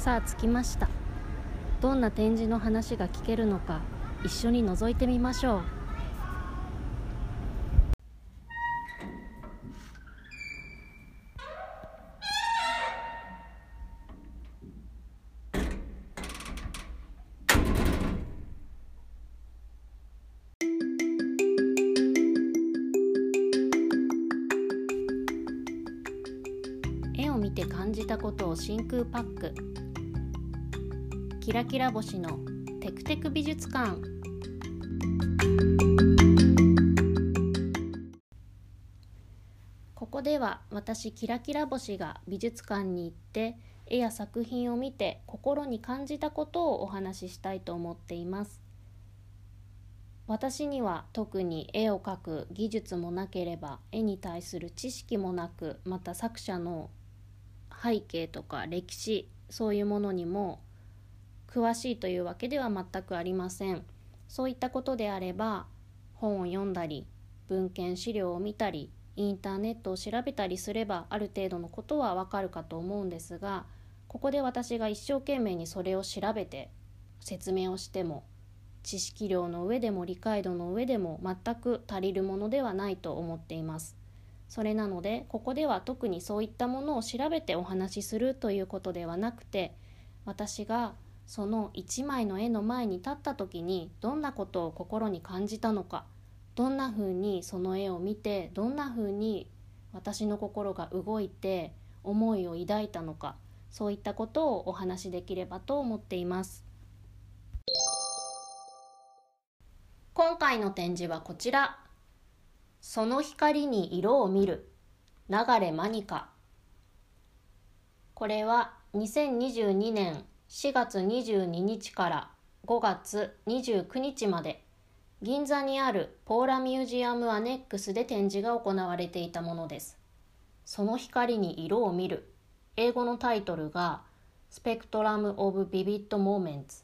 さあ着きました。どんな展示の話が聞けるのか一緒に覗いてみましょう。絵を見て感じたことを真空パック。キラキラ星のテクテク美術館。ここでは私キラキラ星が美術館に行って絵や作品を見て心に感じたことをお話ししたいと思っています。私には特に絵を描く技術もなければ絵に対する知識もなくまた作者の背景とか歴史そういうものにも詳しいというわけでは全くありません。そういったことであれば本を読んだり文献資料を見たりインターネットを調べたりすればある程度のことはわかるかと思うんですがここで私が一生懸命にそれを調べて説明をしても知識量の上でも理解度の上でも全く足りるものではないと思っています。それなのでここでは特にそういったものを調べてお話しするということではなくて私がその一枚の絵の前に立った時にどんなことを心に感じたのかどんなふうにその絵を見てどんなふうに私の心が動いて思いを抱いたのかそういったことをお話しできればと思っています。今回の展示はこちら。その光に色を見る。流れマニカこれは2022年4月22日から5月29日まで銀座にあるポーラミュージアムアネックスで展示が行われていたものです。その光に色を見る。英語のタイトルがスペクトラム・オブ・ビビット・モーメンツ。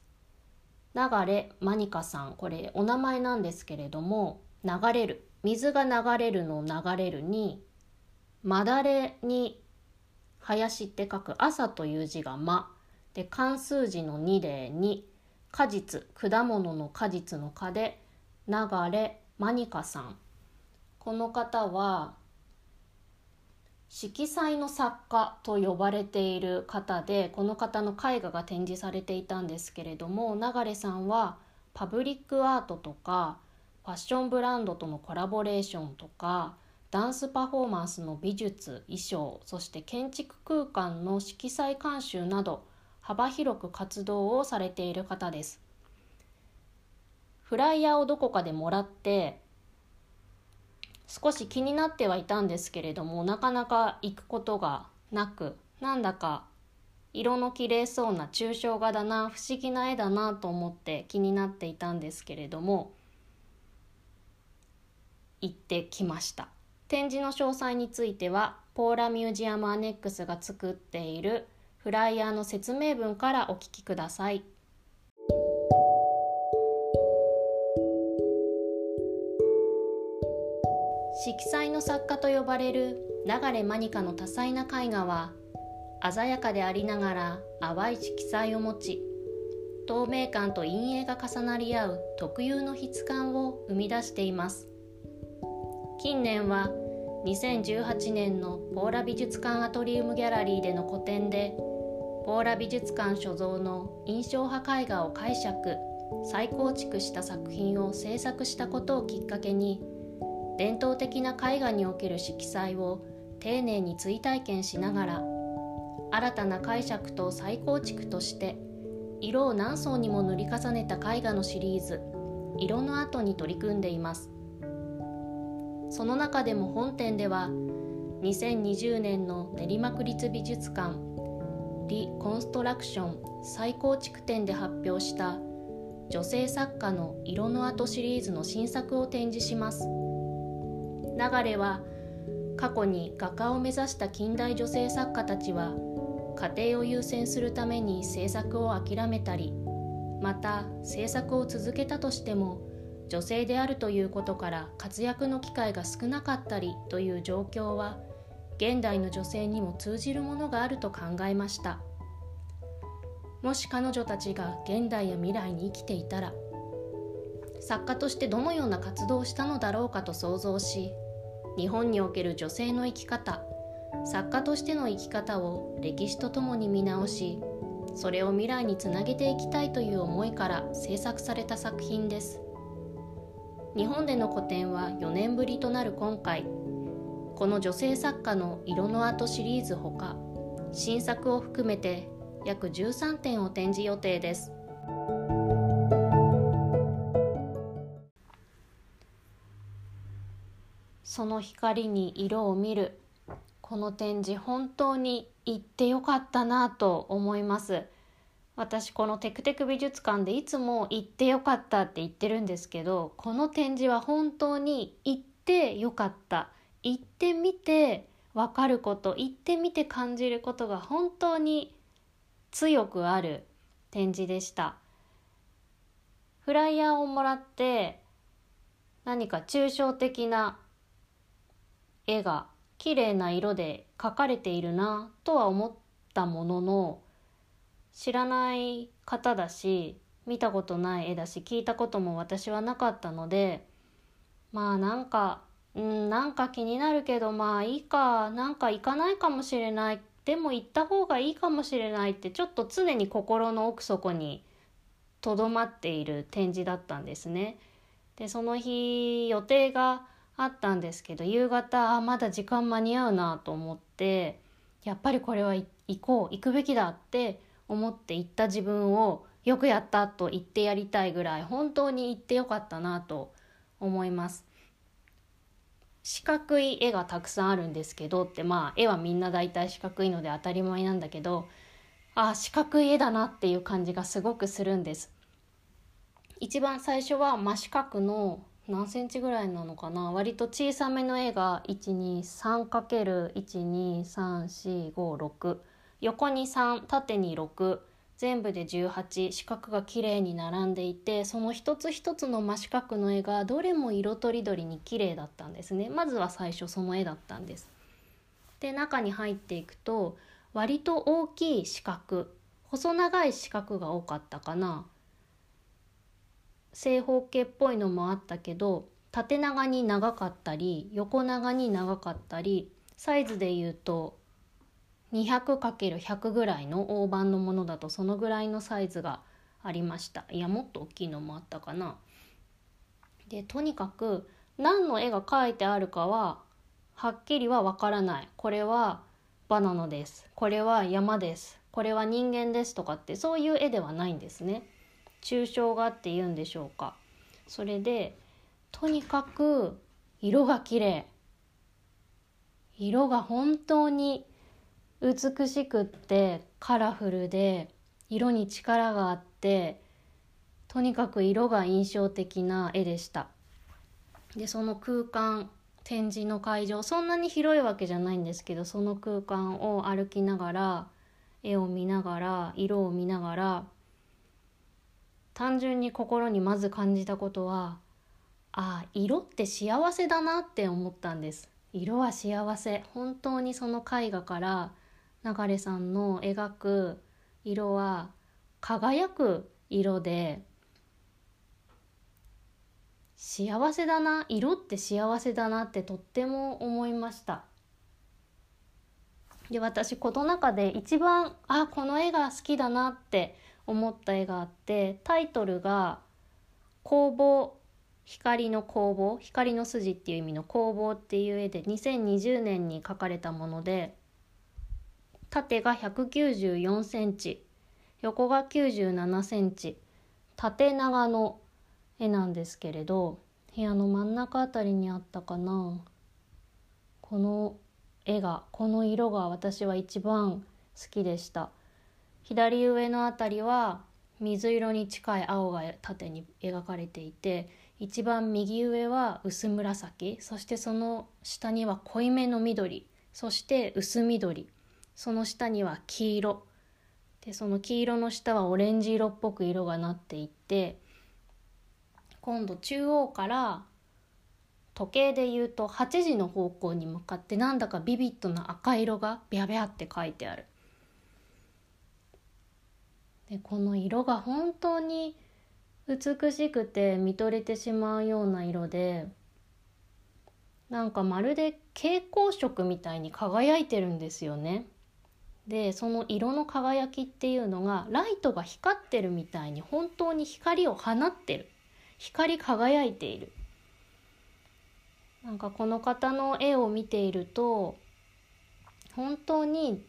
流れマニカさん。これお名前なんですけれども流れる。水が流れるの流れるにまだれに林って書く朝という字がま。で漢数字の2で2果実果物の果実の果で流れマニカさん。この方は色彩の作家と呼ばれている方でこの方の絵画が展示されていたんですけれども流さんはパブリックアートとかファッションブランドとのコラボレーションとかダンスパフォーマンスの美術衣装そして建築空間の色彩監修など幅広く活動をされている方です。フライヤーをどこかでもらって少し気になってはいたんですけれどもなかなか行くことがなくなんだか色の綺麗そうな抽象画だな不思議な絵だなと思って気になっていたんですけれども行ってきました。展示の詳細についてはポーラミュージアムアネックスが作っているフライヤーの説明文からお聞きください。色彩の作家と呼ばれる流マニカの多彩な絵画は鮮やかでありながら淡い色彩を持ち透明感と陰影が重なり合う特有の質感を生み出しています近年は2018年のポーラ美術館アトリウムギャラリーでの個展でポーラ美術館所蔵の印象派絵画を解釈再構築した作品を制作したことをきっかけに伝統的な絵画における色彩を丁寧に追体験しながら新たな解釈と再構築として色を何層にも塗り重ねた絵画のシリーズ「色の後」に取り組んでいます。その中でも本展では2020年の練馬区立美術館リコンストラクション再構築展で発表した女性作家の色の跡シリーズの新作を展示します。流れは過去に画家を目指した近代女性作家たちは家庭を優先するために制作を諦めたりまた制作を続けたとしても女性であるということから活躍の機会が少なかったりという状況は現代の女性にも通じるものがあると考えました。もし彼女たちが現代や未来に生きていたら作家としてどのような活動をしたのだろうかと想像し日本における女性の生き方作家としての生き方を歴史とともに見直しそれを未来につなげていきたいという思いから制作された作品です。日本での個展は4年ぶりとなる今回。この女性作家の色の跡シリーズほか新作を含めて約13点を展示予定です。その光に色を見るこの展示本当に行ってよかったなと思います。私このテクテク美術館でいつも行ってよかったって言ってるんですけどこの展示は本当に行ってよかった。行ってみて分かること行ってみて感じることが本当に強くある展示でした。フライヤーをもらって何か抽象的な絵が綺麗な色で描かれているなとは思ったものの知らない方だし見たことない絵だし聞いたことも私はなかったのでまあなんかうんなんか気になるけどまあいいかなんか行かないかもしれないでも行った方がいいかもしれないってちょっと常に心の奥底にとどまっている展示だったんですね。でその日予定があったんですけど夕方あまだ時間間に合うなと思ってやっぱりこれは行こう行くべきだって思って行った自分をよくやったと言ってやりたいぐらい本当に行ってよかったなと思います。四角い絵がたくさんあるんですけどってまあ絵はみんな大体四角いので当たり前なんだけどあ四角い絵だなっていう感じがすごくするんです。一番最初は真四角の何センチぐらいなのかな？割と小さめの絵が 123×123456 横に3縦に6全部で18四角が綺麗に並んでいてその一つ一つの真四角の絵がどれも色とりどりに綺麗だったんですね。まずは最初その絵だったんです。で中に入っていくと割と大きい四角細長い四角が多かったかな。正方形っぽいのもあったけど縦長に長かったり横長に長かったりサイズで言うと 200×100 ぐらいの大判のものだとそのぐらいのサイズがありました。いやもっと大きいのもあったかな。でとにかく何の絵が描いてあるかははっきりはわからない。これはバナナです。これは山です。これは人間ですとかってそういう絵ではないんですね。抽象画って言うんでしょうか。それでとにかく色が綺麗。色が本当に美しくってカラフルで色に力があってとにかく色が印象的な絵でした。でその空間展示の会場そんなに広いわけじゃないんですけどその空間を歩きながら絵を見ながら色を見ながら単純に心にまず感じたことはああ色って幸せだなって思ったんです。色は幸せ。本当にその絵画から流さんの描く色は輝く色で幸せだな色って幸せだなってとっても思いました。で私この中で一番あこの絵が好きだなって思った絵があってタイトルが「工房光の工房光の筋」っていう意味の工房っていう絵で2020年に描かれたもので縦が194センチ横が97センチ縦長の絵なんですけれど部屋の真ん中あたりにあったかな。この絵がこの色が私は一番好きでした。左上の辺りは水色に近い青が縦に描かれていて一番右上は薄紫そしてその下には濃いめの緑そして薄緑。その下には黄色でその黄色の下はオレンジ色っぽく色がなっていって今度中央から時計で言うと8時の方向に向かってなんだかビビッドな赤色がビャビャって書いてある。でこの色が本当に美しくて見とれてしまうような色でなんかまるで蛍光色みたいに輝いてるんですよね。でその色の輝きっていうのがライトが光ってるみたいに本当に光を放ってる。光り輝いている。なんかこの方の絵を見ていると本当に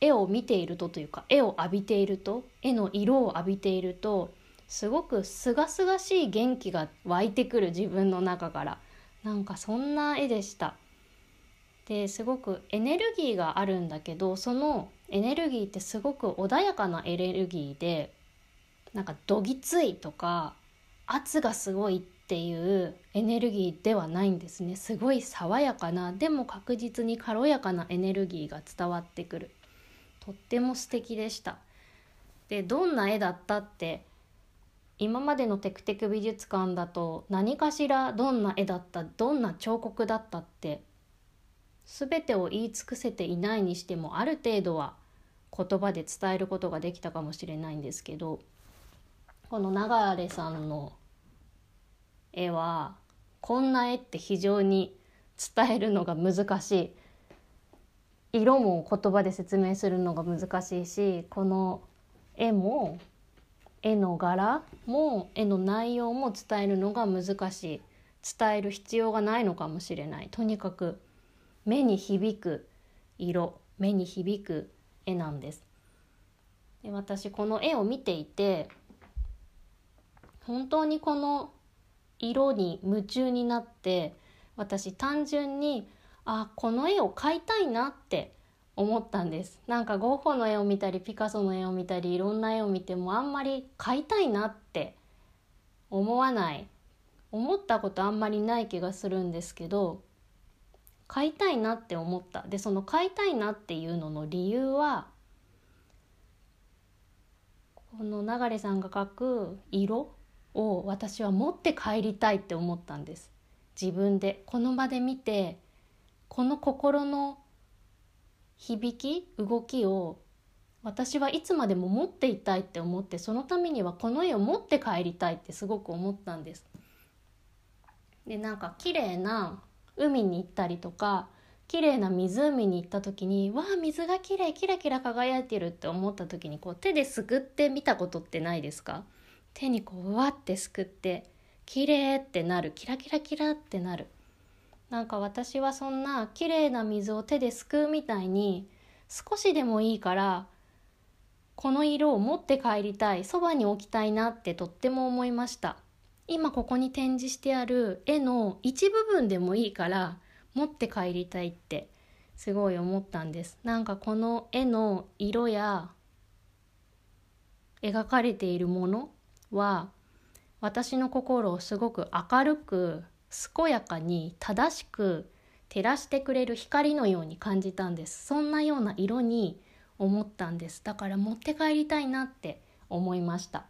絵を見ているとというか絵を浴びていると絵の色を浴びているとすごくすがすがしい元気が湧いてくる自分の中から。なんかそんな絵でした。ですごくエネルギーがあるんだけどそのエネルギーってすごく穏やかなエネルギーでなんかどぎついとか圧がすごいっていうエネルギーではないんですね。すごい爽やかなでも確実に軽やかなエネルギーが伝わってくる。とっても素敵でした。でどんな絵だったって今までのテクテク美術館だと何かしらどんな絵だったどんな彫刻だったって全てを言い尽くせていないにしてもある程度は言葉で伝えることができたかもしれないんですけどこの流さんの絵はこんな絵って非常に伝えるのが難しい。色も言葉で説明するのが難しいしこの絵も絵の柄も絵の内容も伝えるのが難しい。伝える必要がないのかもしれない。とにかく目に響く色目に響く絵なんです。で私この絵を見ていて本当にこの色に夢中になって私単純にあこの絵を描いたいなって思ったんです。なんかゴッホの絵を見たりピカソの絵を見たりいろんな絵を見てもあんまり描いたいなって思わない。思ったことあんまりない気がするんですけど買いたいなって思った。でその買いたいなっていうのの理由はこの流さんが描く色を私は持って帰りたいって思ったんです。自分で。この場で見てこの心の響き動きを私はいつまでも持っていたいって思ってそのためにはこの絵を持って帰りたいってすごく思ったんです。でなんか綺麗な海に行ったりとか綺麗な湖に行った時にわあ水が綺麗キラキラ輝いてるって思った時にこう手ですくって見たことってないですか？手にこううわってすくって綺麗ってなるキラキラキラってなる。なんか私はそんな綺麗な水を手ですくうみたいに少しでもいいからこの色を持って帰りたいそばに置きたいなってとっても思いました。今ここに展示してある絵の一部分でもいいから持って帰りたいってすごい思ったんです。なんかこの絵の色や描かれているものは私の心をすごく明るく健やかに正しく照らしてくれる光のように感じたんです。そんなような色に思ったんです。だから持って帰りたいなって思いました。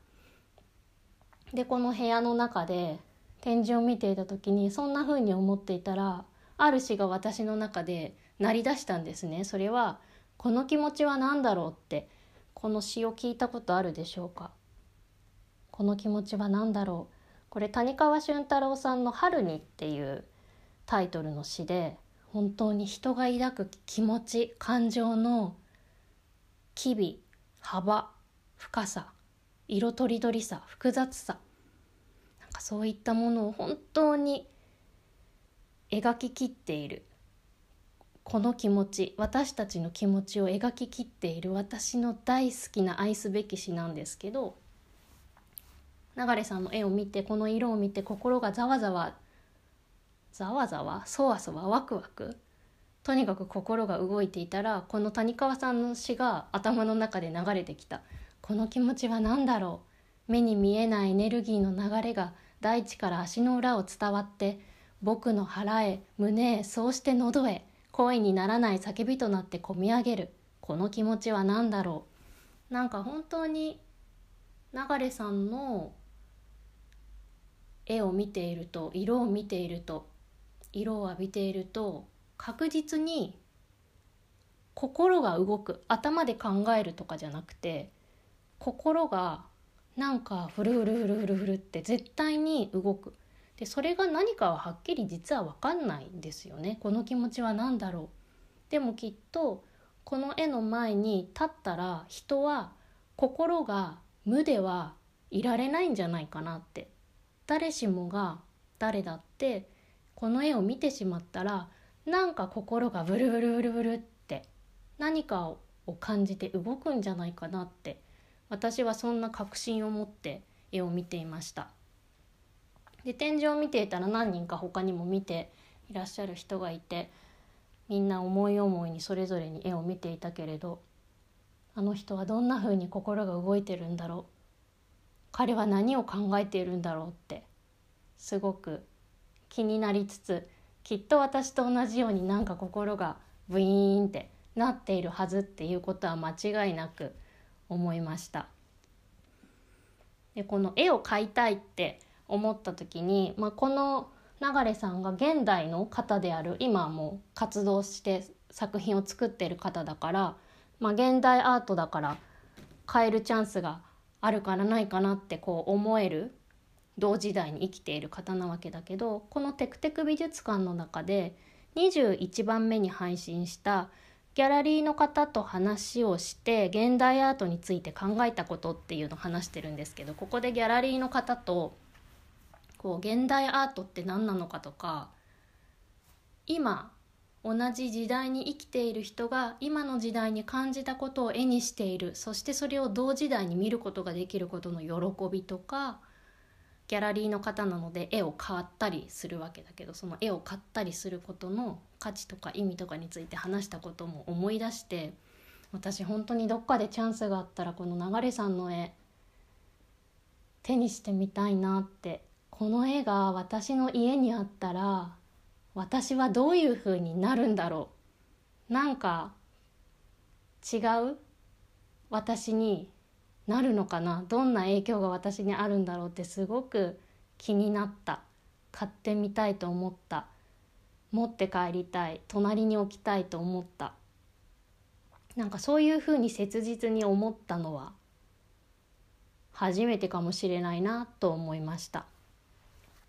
でこの部屋の中で展示を見ていた時にそんな風に思っていたらある詩が私の中で鳴り出したんですね。それはこの気持ちは何だろうってこの詩を聞いたことあるでしょうか？この気持ちは何だろう？これ谷川俊太郎さんの「春に」っていうタイトルの詩で本当に人が抱く気持ち感情の機微幅深さ色とりどりさ複雑さかそういったものを本当に描ききっている。この気持ち私たちの気持ちを描ききっている。私の大好きな愛すべき詩なんですけど流さんの絵を見てこの色を見て心がざわざわざわざわそわそわワクワクとにかく心が動いていたらこの谷川さんの詩が頭の中で流れてきた。この気持ちは何だろう。目に見えないエネルギーの流れが大地から足の裏を伝わって僕の腹へ胸へそうして喉へ声にならない叫びとなってこみ上げる。この気持ちは何だろう。なんか本当に流さんの絵を見ていると色を見ていると色を浴びていると確実に心が動く。頭で考えるとかじゃなくて心がなんかフルフルフルフルフルって絶対に動く。でそれが何かははっきり実は分かんないんですよね。この気持ちは何だろう。でもきっとこの絵の前に立ったら人は心が無ではいられないんじゃないかなって。誰しもが誰だってこの絵を見てしまったらなんか心がブルブルブルブルって何かを感じて動くんじゃないかなって私はそんな確信を持って絵を見ていました。で展示を見ていたら何人か他にも見ていらっしゃる人がいてみんな思い思いにそれぞれに絵を見ていたけれどあの人はどんな風に心が動いてるんだろう。彼は何を考えているんだろうってすごく気になりつつきっと私と同じようになんか心がブイーンってなっているはずっていうことは間違いなく思いました。でこの絵を描いたいって思った時に、まあ、この流さんが現代の方である今も活動して作品を作ってる方だから、まあ、現代アートだから変えるチャンスがあるからないかなってこう思える同時代に生きている方なわけだけどこのテクテク美術館の中で21番目に配信したギャラリーの方と話をして現代アートについて考えたことっていうのを話してるんですけどここでギャラリーの方とこう現代アートって何なのかとか今同じ時代に生きている人が今の時代に感じたことを絵にしている。そしてそれを同時代に見ることができることの喜びとかギャラリーの方なので絵を買ったりするわけだけどその絵を買ったりすることの価値とか意味とかについて話したことも思い出して私本当にどっかでチャンスがあったらこの流さんの絵手にしてみたいなってこの絵が私の家にあったら私はどういう風になるんだろう。なんか違う？私になるのかな？どんな影響が私にあるんだろうってすごく気になった。買ってみたいと思った。持って帰りたい。隣に置きたいと思った。なんかそういうふうに切実に思ったのは初めてかもしれないなと思いました。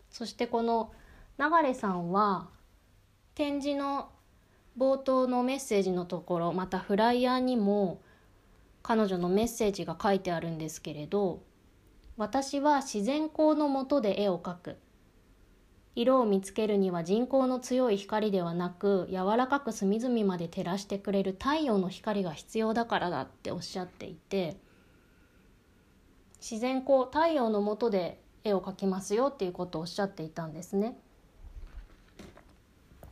そしてこの流さんは展示の冒頭のメッセージのところまたフライヤーにも彼女のメッセージが書いてあるんですけれど私は自然光の下で絵を描く色を見つけるには人工の強い光ではなく柔らかく隅々まで照らしてくれる太陽の光が必要だからだっておっしゃっていて自然光太陽の下で絵を描きますよっていうことをおっしゃっていたんですね。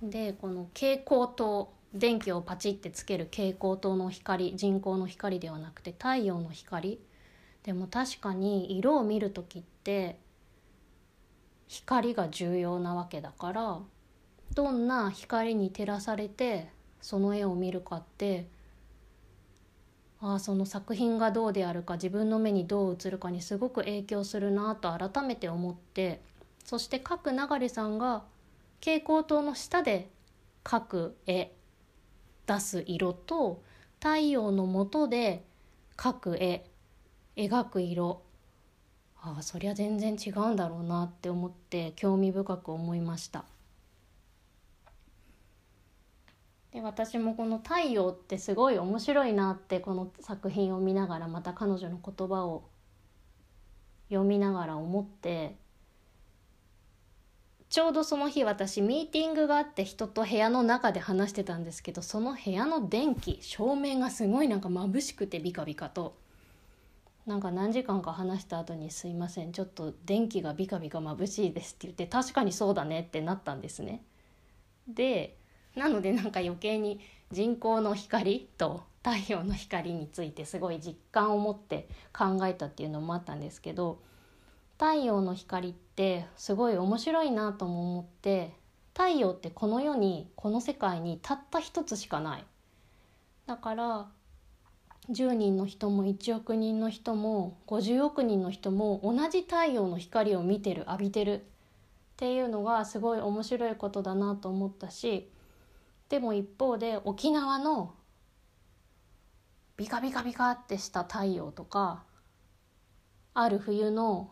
でこの蛍光灯電気をパチってつける蛍光灯の光人工の光ではなくて太陽の光。でも確かに色を見る時って光が重要なわけだからどんな光に照らされてその絵を見るかってああその作品がどうであるか自分の目にどう映るかにすごく影響するなと改めて思ってそして各流さんが蛍光灯の下で描く絵。出す色と太陽の下で描く絵描く色。ああそりゃ全然違うんだろうなって思って興味深く思いました。で私もこの「太陽」ってすごい面白いなってこの作品を見ながらまた彼女の言葉を読みながら思ってちょうどその日私ミーティングがあって人と部屋の中で話してたんですけどその部屋の電気照明がすごいなんか眩しくてビカビカとなんか何時間か話した後に「すいませんちょっと電気がビカビカ眩しいです」って言って確かにそうだねってなったんですね。でなのでなんか余計に人工の光と太陽の光についてすごい実感を持って考えたっていうのもあったんですけど太陽の光っってすごい面白いなとも思って太陽ってこの世にこの世界にたった一つしかない。だから10人の人も1億人の人も50億人の人も同じ太陽の光を見てる浴びてる。っていうのがすごい面白いことだなと思ったしでも一方で沖縄のビカビカビカってした太陽とかある冬の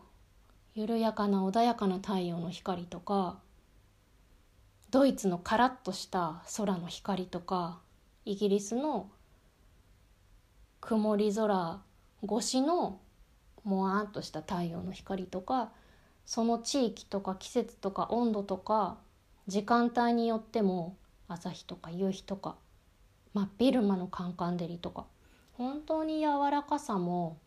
緩やかな穏やかな太陽の光とかドイツのカラッとした空の光とかイギリスの曇り空越しのもわーっとした太陽の光とかその地域とか季節とか温度とか時間帯によっても朝日とか夕日とか真っ昼間のカンカン照りとか本当に柔らかさも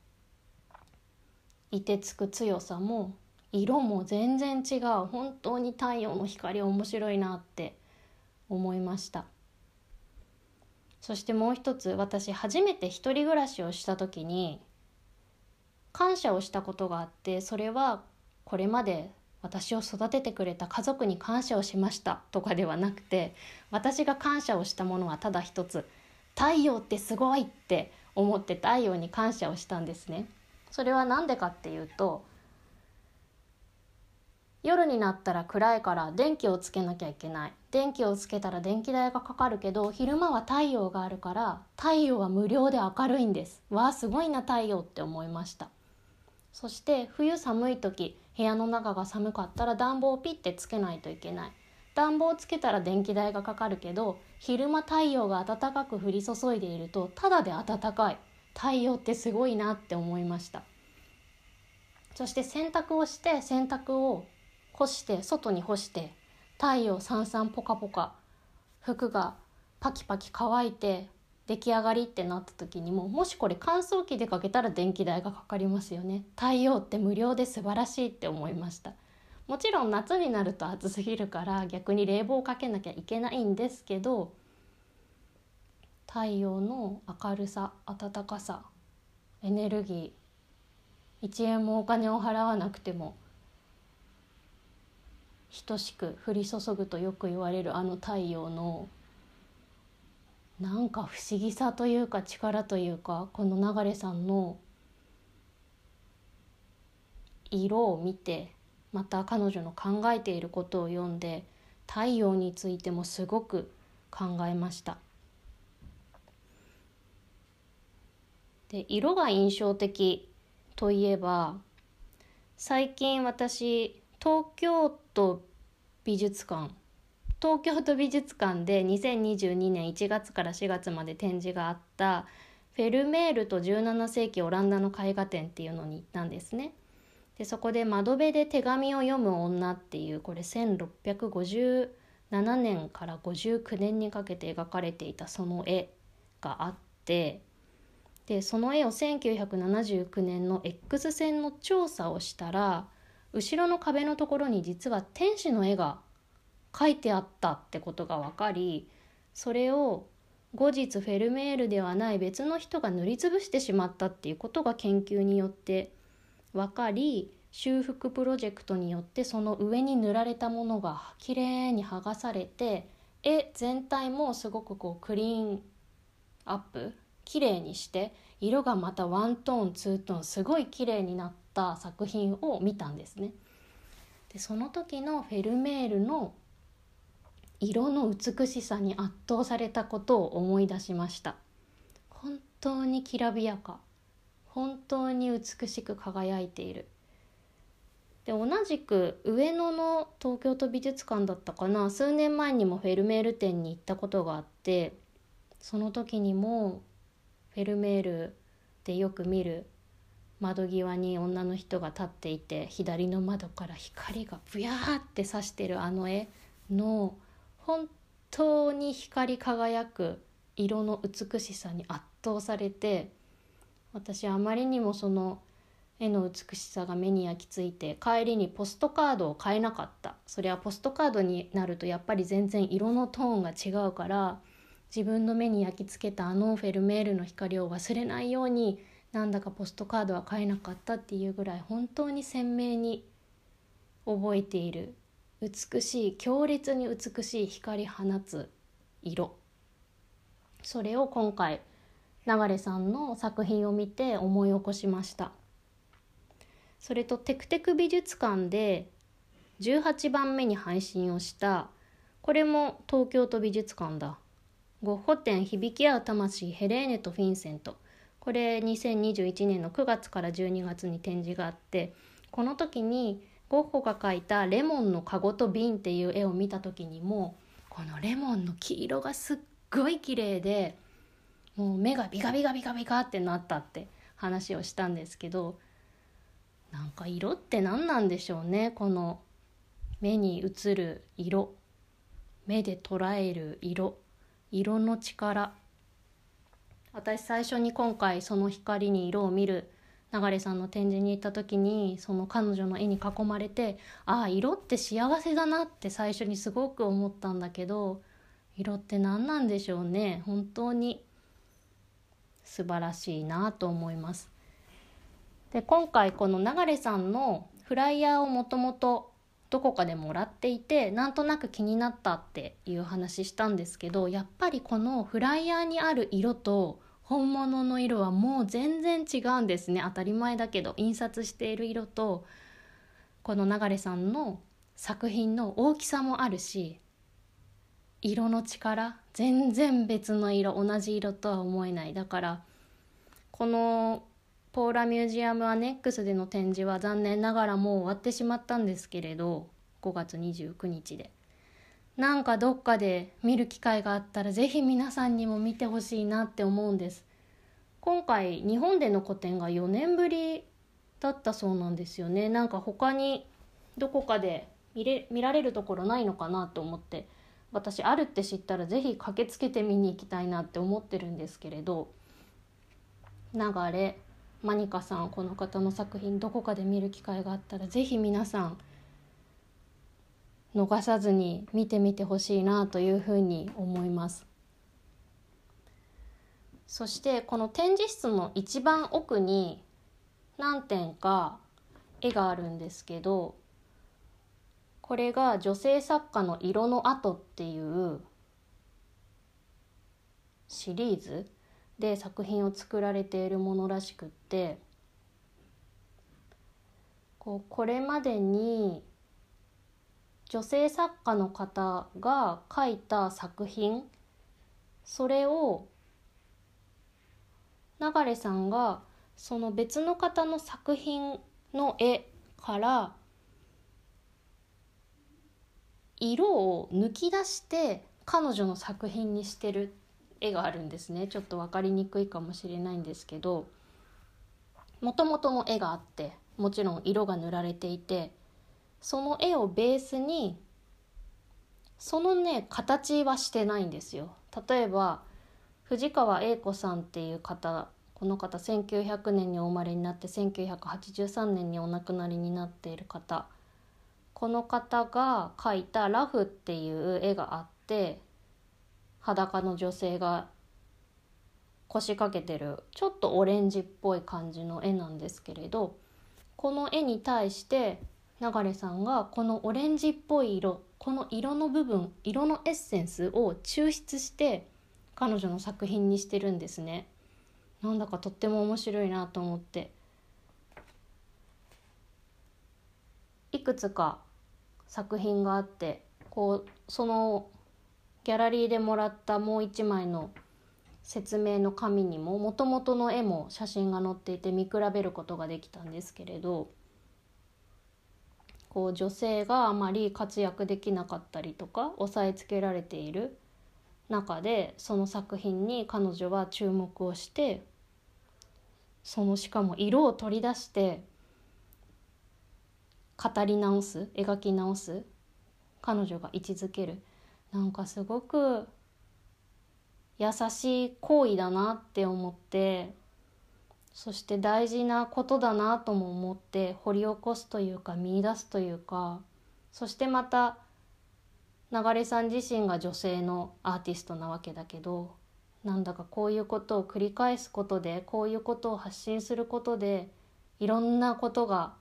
いてつく強さも色も全然違う本当に太陽の光面白いなって思いました。そしてもう一つ私初めて一人暮らしをした時に感謝をしたことがあってそれはこれまで私を育ててくれた家族に感謝をしましたとかではなくて私が感謝をしたものはただ一つ太陽ってすごいって思って太陽に感謝をしたんですね。それは何でかっていうと夜になったら暗いから電気をつけなきゃいけない。電気をつけたら電気代がかかるけど昼間は太陽があるから太陽は無料で明るいんです。わあすごいな太陽って思いました。そして冬寒い時部屋の中が寒かったら暖房をピッてつけないといけない。暖房をつけたら電気代がかかるけど昼間太陽が暖かく降り注いでいるとただで暖かい。太陽ってすごいなって思いました。そして洗濯をして洗濯を干して外に干して太陽さんさんポカポカ服がパキパキ乾いて出来上がりってなった時にももしこれ乾燥機でかけたら電気代がかかりますよね。太陽って無料で素晴らしいって思いました。もちろん夏になると暑すぎるから逆に冷房かけなきゃいけないんですけど太陽の明るさ暖かさエネルギー1円もお金を払わなくても等しく降り注ぐとよく言われるあの太陽のなんか不思議さというか力というかこの流さんの色を見てまた彼女の考えていることを読んで太陽についてもすごく考えました。で色が印象的といえば最近私東京都美術館東京都美術館で2022年1月から4月まで展示があったフェルメールと17世紀オランダの絵画展っていうのに行ったんですね。でそこで「窓辺で手紙を読む女」っていうこれ1657年から59年にかけて描かれていたその絵があってでその絵を1979年の X 線の調査をしたら後ろの壁のところに実は天使の絵が描いてあったってことが分かりそれを後日フェルメールではない別の人が塗りつぶしてしまったっていうことが研究によって分かり修復プロジェクトによってその上に塗られたものがきれいに剥がされて絵全体もすごくこうクリーンアップ綺麗にして色がまたワントーンツートーンすごい綺麗になった作品を見たんですね。でその時のフェルメールの色の美しさに圧倒されたことを思い出しました。本当にきらびやか。本当に美しく輝いている。で同じく上野の東京都美術館だったかな。数年前にもフェルメール展に行ったことがあってその時にもフェルメールでよく見る窓際に女の人が立っていて左の窓から光がブヤーって差してるあの絵の本当に光り輝く色の美しさに圧倒されて私あまりにもその絵の美しさが目に焼き付いて帰りにポストカードを買えなかった。それはポストカードになるとやっぱり全然色のトーンが違うから自分の目に焼き付けたあのフェルメールの光を忘れないようになんだかポストカードは買えなかったっていうぐらい本当に鮮明に覚えている美しい強烈に美しい光放つ色。それを今回流さんの作品を見て思い起こしました。それとテクテク美術館で18番目に配信をした。これも東京都美術館だ。ゴッホ展響き合う魂ヘレーネとフィンセント。これ2021年の9月から12月に展示があってこの時にゴッホが描いた「レモンのカゴと瓶」っていう絵を見た時にもこのレモンの黄色がすっごい綺麗でもう目がビカビカビカビカってなったって話をしたんですけどなんか色って何なんでしょうねこの目に映る色。目で捉える色。色の力私最初に今回その光に色を見る流さんの展示に行った時にその彼女の絵に囲まれてああ色って幸せだなって最初にすごく思ったんだけど色って何なんでしょうね本当に素晴らしいなと思います。で今回この流さんのフライヤーをもともとどこかでもらっていてなんとなく気になったっていう話したんですけどやっぱりこのフライヤーにある色と本物の色はもう全然違うんですね。当たり前だけど印刷している色とこの流さんの作品の大きさもあるし色の力全然別の色同じ色とは思えない。だからこのポーラミュージアムアネックスでの展示は残念ながらもう終わってしまったんですけれど5月29日で。なんかどっかで見る機会があったら是非皆さんにも見てほしいなって思うんです。今回日本での個展が4年ぶりだったそうなんですよね。なんか他にどこかで見れ見られるところないのかなと思って私あるって知ったら是非駆けつけて見に行きたいなって思ってるんですけれど流れマニカさんこの方の作品どこかで見る機会があったら是非皆さん逃さずに見てみてほしいなというふうに思います。そしてこの展示室の一番奥に何点か絵があるんですけどこれが女性作家の色の跡っていうシリーズで作品を作られているものらしくって。こうこれまでに女性作家の方が書いた作品それを流さんがその別の方の作品の絵から色を抜き出して彼女の作品にしてる。絵があるんですねちょっと分かりにくいかもしれないんですけどもともとの絵があってもちろん色が塗られていてその絵をベースにそのね形はしてないんですよ。例えば藤川英子さんっていう方この方1900年にお生まれになって1983年にお亡くなりになっている方この方が描いた「ラフ」っていう絵があって裸の女性が腰掛けてるちょっとオレンジっぽい感じの絵なんですけれどこの絵に対して流さんがこのオレンジっぽい色この色の部分色のエッセンスを抽出して彼女の作品にしてるんですね。なんだかとっても面白いなと思って。いくつか作品があってこうそのギャラリーでもらったもう一枚の説明の紙にももともとの絵も写真が載っていて見比べることができたんですけれどこう女性があまり活躍できなかったりとか押さえつけられている中でその作品に彼女は注目をしてそのしかも色を取り出して語り直す描き直す彼女が位置づける。なんかすごく優しい行為だなって思ってそして大事なことだなとも思って掘り起こすというか見出すというかそしてまた流さん自身が女性のアーティストなわけだけどなんだかこういうことを繰り返すことでこういうことを発信することでいろんなことが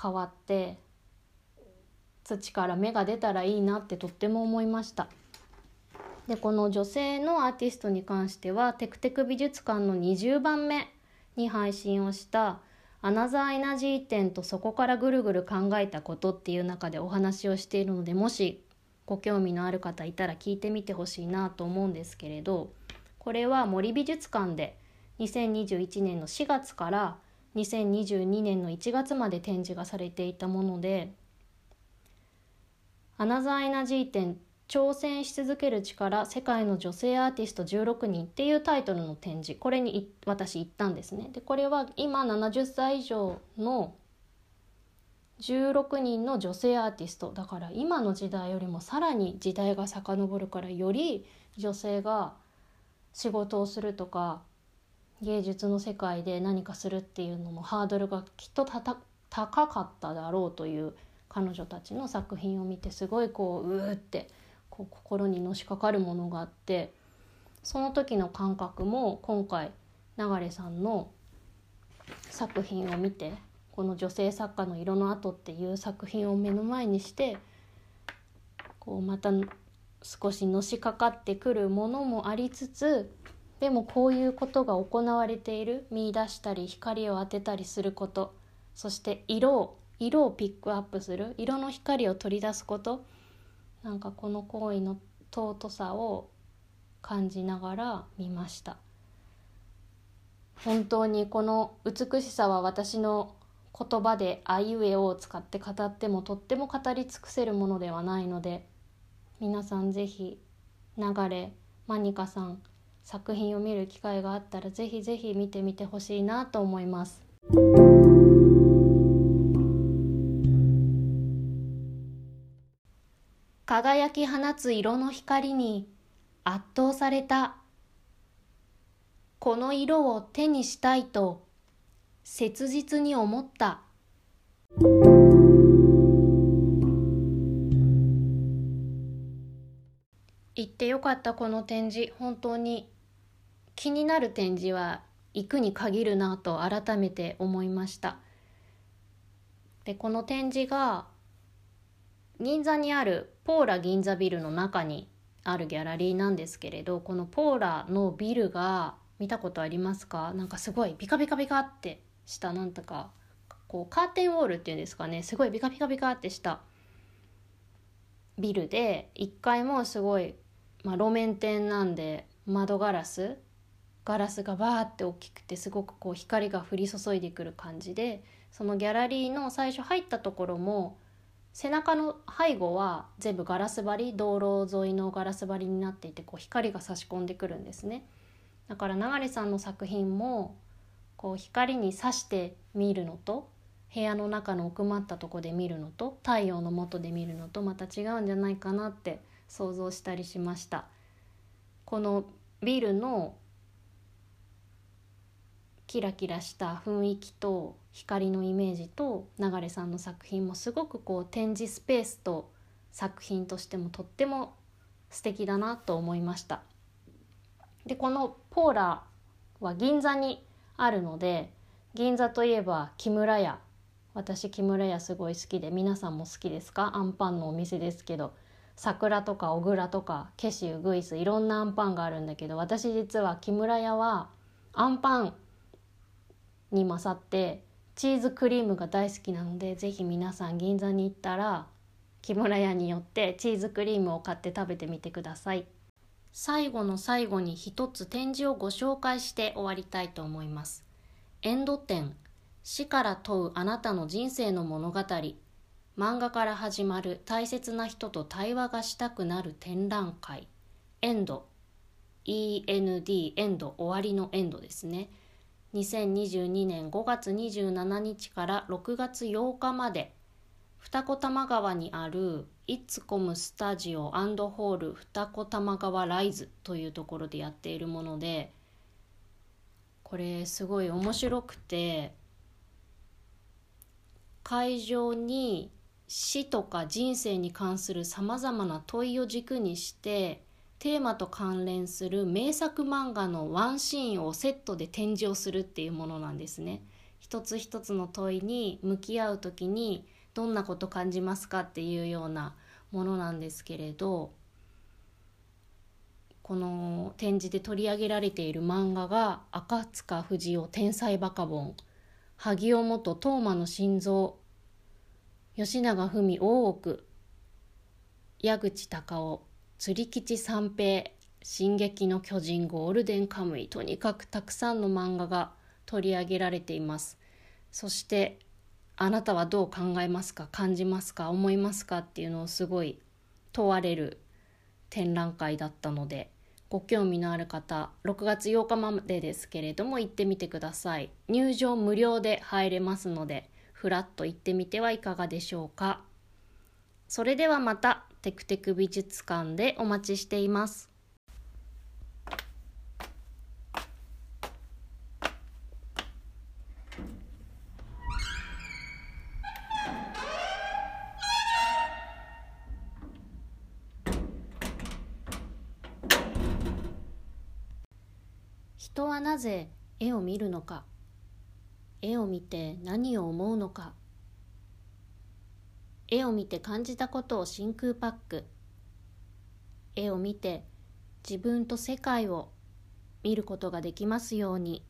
変わって土から芽が出たらいいなってとっても思いました。でこの女性のアーティストに関してはテクテク美術館の20番目に配信をした「アナザーエナジー展とそこからぐるぐる考えたこと」っていう中でお話をしているのでもしご興味のある方いたら聞いてみてほしいなと思うんですけれどこれは森美術館で2021年の4月から2022年の1月まで展示がされていたものでアナザーエナジー展挑戦し続ける力世界の女性アーティスト16人っていうタイトルの展示。これに私行ったんですね。でこれは今70歳以上の16人の女性アーティスト。だから今の時代よりもさらに時代が遡るからより女性が仕事をするとか芸術の世界で何かするっていうののハードルがきっと高かっただろうという彼女たちの作品を見てすごいこううーってこう心にのしかかるものがあってその時の感覚も今回流さんの作品を見てこの女性作家の「色の跡」っていう作品を目の前にしてこうまた少しのしかかってくるものもありつつでもこういうことが行われている。見出したり光を当てたりすること。そして色を色をピックアップする。色の光を取り出すこと。なんかこの行為の尊さを感じながら見ました。本当にこの美しさは私の言葉で「あいうえお」を使って語ってもとっても語り尽くせるものではないので皆さん是非流れマニカさん作品を見る機会があったらぜひぜひ見てみてほしいなと思います。輝き放つ色の光に圧倒された。この色を手にしたいと切実に思った。行ってよかったこの展示本当に気になる展示は行くに限るなと改めて思いましたでこの展示が銀座にあるポーラ銀座ビルの中にあるギャラリーなんですけれどこのポーラのビルが見たことありますか？なんかすごいビカビカビカってしたなんとかこうカーテンウォールっていうんですかね。すごいビカビカビカってしたビルで1階もすごい、まあ、路面店なんで窓ガラスガラスがバーって大きくてすごくこう光が降り注いでくる感じでそのギャラリーの最初入ったところも背中の背後は全部ガラス張り道路沿いのガラス張りになっていてこう光が差し込んでくるんですね。だから流さんの作品もこう光に差して見るのと部屋の中の奥まったとこで見るのと太陽の下で見るのとまた違うんじゃないかなって想像したりしました。このビルのキラキラした雰囲気と光のイメージと流さんの作品もすごくこう展示スペースと作品としてもとっても素敵だなと思いました。でこのポーラは銀座にあるので銀座といえば木村屋。私木村屋すごい好きで皆さんも好きですか？アンパンのお店ですけど。桜とか小倉とかケシウグイスいろんなアンパンがあるんだけど私実は木村屋はアンパンに勝ってチーズクリームが大好きなので是非皆さん銀座に行ったら木村屋によってチーズクリームを買って食べてみてください。最後の最後に一つ展示をご紹介して終わりたいと思います。エンド展死から問うあなたの人生の物語。漫画から始まる大切な人と対話がしたくなる展覧会。エンド。END エンド。終わりのエンドですね。2022年5月27日から6月8日まで二子玉川にあるイッツコムスタジオホール二子玉川ライズというところでやっているものでこれすごい面白くて会場に死とか人生に関するさまざまな問いを軸にしてテーマと関連する名作漫画のワンシーンをセットで展示をするっていうものなんですね。一つ一つの問いに向き合う時にどんなこと感じますかっていうようなものなんですけれどこの展示で取り上げられている漫画が赤塚不二夫天才バカボン萩尾元東馬の心臓吉永文大奥矢口隆夫釣り吉三平進撃の巨人ゴールデンカムイとにかくたくさんの漫画が取り上げられています。そしてあなたはどう考えますか？感じますか？思いますか？っていうのをすごい問われる展覧会だったのでご興味のある方6月8日までですけれども行ってみてください。入場無料で入れますのでふらっと行ってみてはいかがでしょうか？それではまた。テクテク美術館でお待ちしています。人はなぜ絵を見るのか。絵を見て何を思うのか。絵を見て感じたことを真空パック絵を見て自分と世界を見ることができますように。